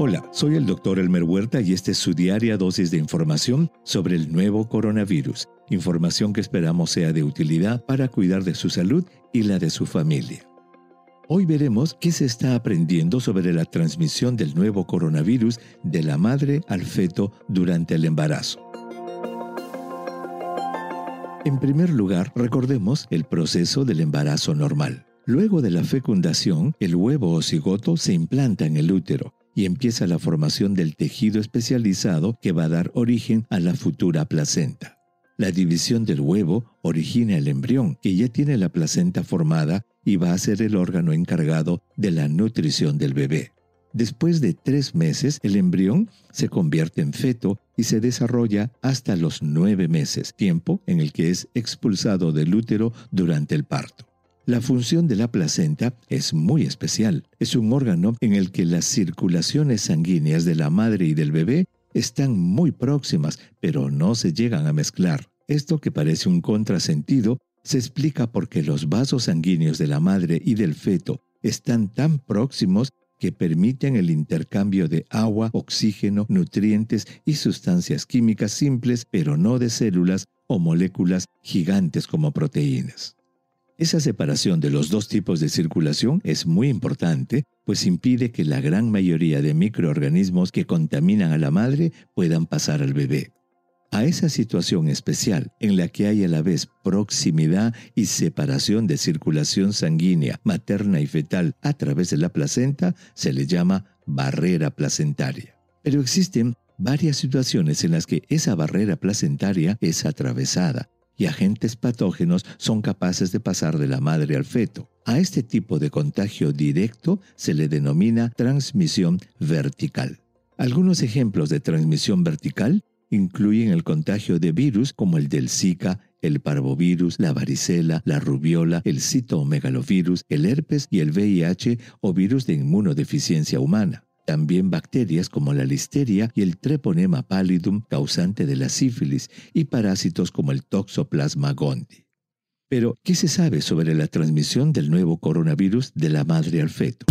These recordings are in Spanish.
Hola, soy el doctor Elmer Huerta y esta es su diaria dosis de información sobre el nuevo coronavirus, información que esperamos sea de utilidad para cuidar de su salud y la de su familia. Hoy veremos qué se está aprendiendo sobre la transmisión del nuevo coronavirus de la madre al feto durante el embarazo. En primer lugar, recordemos el proceso del embarazo normal. Luego de la fecundación, el huevo o cigoto se implanta en el útero y empieza la formación del tejido especializado que va a dar origen a la futura placenta. La división del huevo origina el embrión, que ya tiene la placenta formada y va a ser el órgano encargado de la nutrición del bebé. Después de tres meses, el embrión se convierte en feto y se desarrolla hasta los nueve meses, tiempo en el que es expulsado del útero durante el parto. La función de la placenta es muy especial. Es un órgano en el que las circulaciones sanguíneas de la madre y del bebé están muy próximas, pero no se llegan a mezclar. Esto que parece un contrasentido se explica porque los vasos sanguíneos de la madre y del feto están tan próximos que permiten el intercambio de agua, oxígeno, nutrientes y sustancias químicas simples, pero no de células o moléculas gigantes como proteínas. Esa separación de los dos tipos de circulación es muy importante, pues impide que la gran mayoría de microorganismos que contaminan a la madre puedan pasar al bebé. A esa situación especial, en la que hay a la vez proximidad y separación de circulación sanguínea materna y fetal a través de la placenta, se le llama barrera placentaria. Pero existen varias situaciones en las que esa barrera placentaria es atravesada y agentes patógenos son capaces de pasar de la madre al feto. A este tipo de contagio directo se le denomina transmisión vertical. Algunos ejemplos de transmisión vertical incluyen el contagio de virus como el del Zika, el parvovirus, la varicela, la rubiola, el citomegalovirus, el herpes y el VIH o virus de inmunodeficiencia humana. También bacterias como la listeria y el treponema pallidum causante de la sífilis y parásitos como el toxoplasma gondii. Pero, ¿qué se sabe sobre la transmisión del nuevo coronavirus de la madre al feto?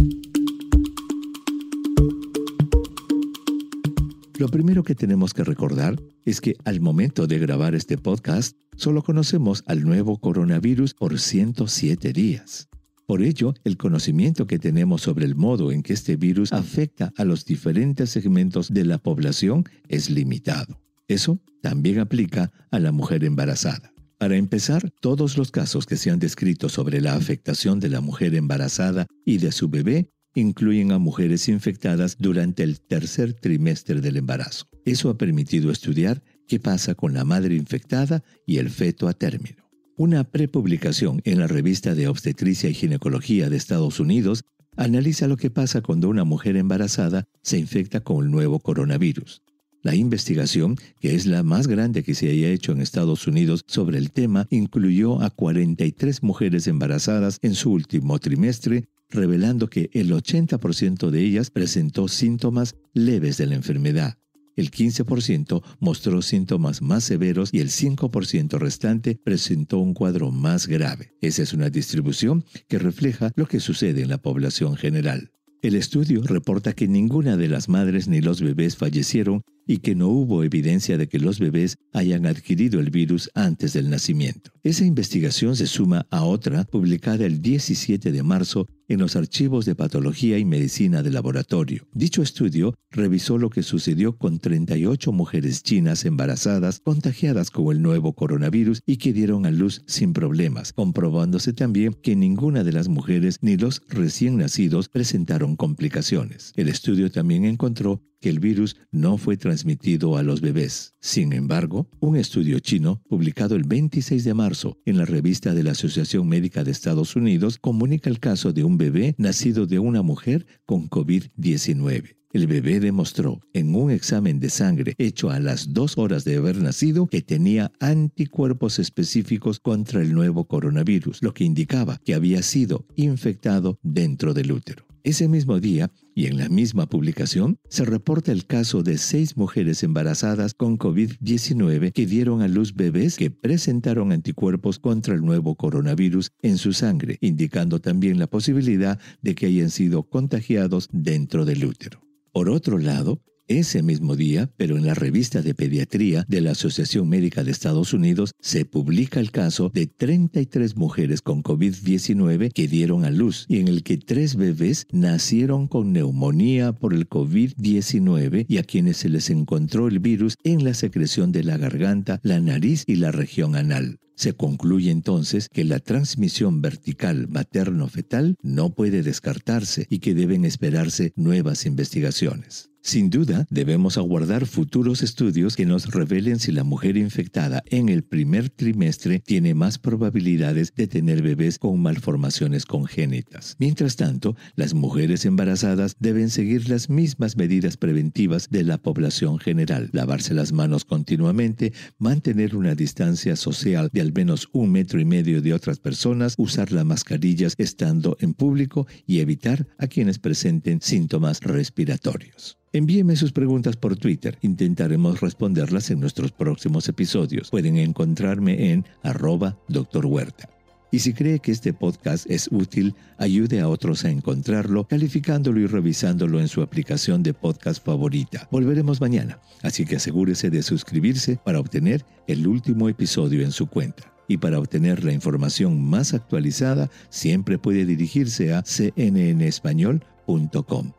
Lo primero que tenemos que recordar es que al momento de grabar este podcast, solo conocemos al nuevo coronavirus por 107 días. Por ello, el conocimiento que tenemos sobre el modo en que este virus afecta a los diferentes segmentos de la población es limitado. Eso también aplica a la mujer embarazada. Para empezar, todos los casos que se han descrito sobre la afectación de la mujer embarazada y de su bebé incluyen a mujeres infectadas durante el tercer trimestre del embarazo. Eso ha permitido estudiar qué pasa con la madre infectada y el feto a término. Una prepublicación en la revista de Obstetricia y Ginecología de Estados Unidos analiza lo que pasa cuando una mujer embarazada se infecta con el nuevo coronavirus. La investigación, que es la más grande que se haya hecho en Estados Unidos sobre el tema, incluyó a 43 mujeres embarazadas en su último trimestre, revelando que el 80% de ellas presentó síntomas leves de la enfermedad. El 15% mostró síntomas más severos y el 5% restante presentó un cuadro más grave. Esa es una distribución que refleja lo que sucede en la población general. El estudio reporta que ninguna de las madres ni los bebés fallecieron y que no hubo evidencia de que los bebés hayan adquirido el virus antes del nacimiento. Esa investigación se suma a otra publicada el 17 de marzo en los archivos de patología y medicina de laboratorio. Dicho estudio revisó lo que sucedió con 38 mujeres chinas embarazadas contagiadas con el nuevo coronavirus y que dieron a luz sin problemas, comprobándose también que ninguna de las mujeres ni los recién nacidos presentaron complicaciones. El estudio también encontró el virus no fue transmitido a los bebés. Sin embargo, un estudio chino, publicado el 26 de marzo en la revista de la Asociación Médica de Estados Unidos, comunica el caso de un bebé nacido de una mujer con COVID-19. El bebé demostró en un examen de sangre hecho a las dos horas de haber nacido que tenía anticuerpos específicos contra el nuevo coronavirus, lo que indicaba que había sido infectado dentro del útero. Ese mismo día, y en la misma publicación, se reporta el caso de seis mujeres embarazadas con COVID-19 que dieron a luz bebés que presentaron anticuerpos contra el nuevo coronavirus en su sangre, indicando también la posibilidad de que hayan sido contagiados dentro del útero. Por otro lado, ese mismo día, pero en la revista de pediatría de la Asociación Médica de Estados Unidos, se publica el caso de 33 mujeres con COVID-19 que dieron a luz y en el que tres bebés nacieron con neumonía por el COVID-19 y a quienes se les encontró el virus en la secreción de la garganta, la nariz y la región anal. Se concluye entonces que la transmisión vertical materno-fetal no puede descartarse y que deben esperarse nuevas investigaciones. Sin duda, debemos aguardar futuros estudios que nos revelen si la mujer infectada en el primer trimestre tiene más probabilidades de tener bebés con malformaciones congénitas. Mientras tanto, las mujeres embarazadas deben seguir las mismas medidas preventivas de la población general, lavarse las manos continuamente, mantener una distancia social de al menos un metro y medio de otras personas, usar las mascarillas estando en público y evitar a quienes presenten síntomas respiratorios. Envíeme sus preguntas por Twitter. Intentaremos responderlas en nuestros próximos episodios. Pueden encontrarme en arroba Dr. Huerta. Y si cree que este podcast es útil, ayude a otros a encontrarlo, calificándolo y revisándolo en su aplicación de podcast favorita. Volveremos mañana, así que asegúrese de suscribirse para obtener el último episodio en su cuenta. Y para obtener la información más actualizada, siempre puede dirigirse a cnnespañol.com.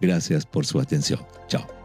Gracias por su atención. Chao.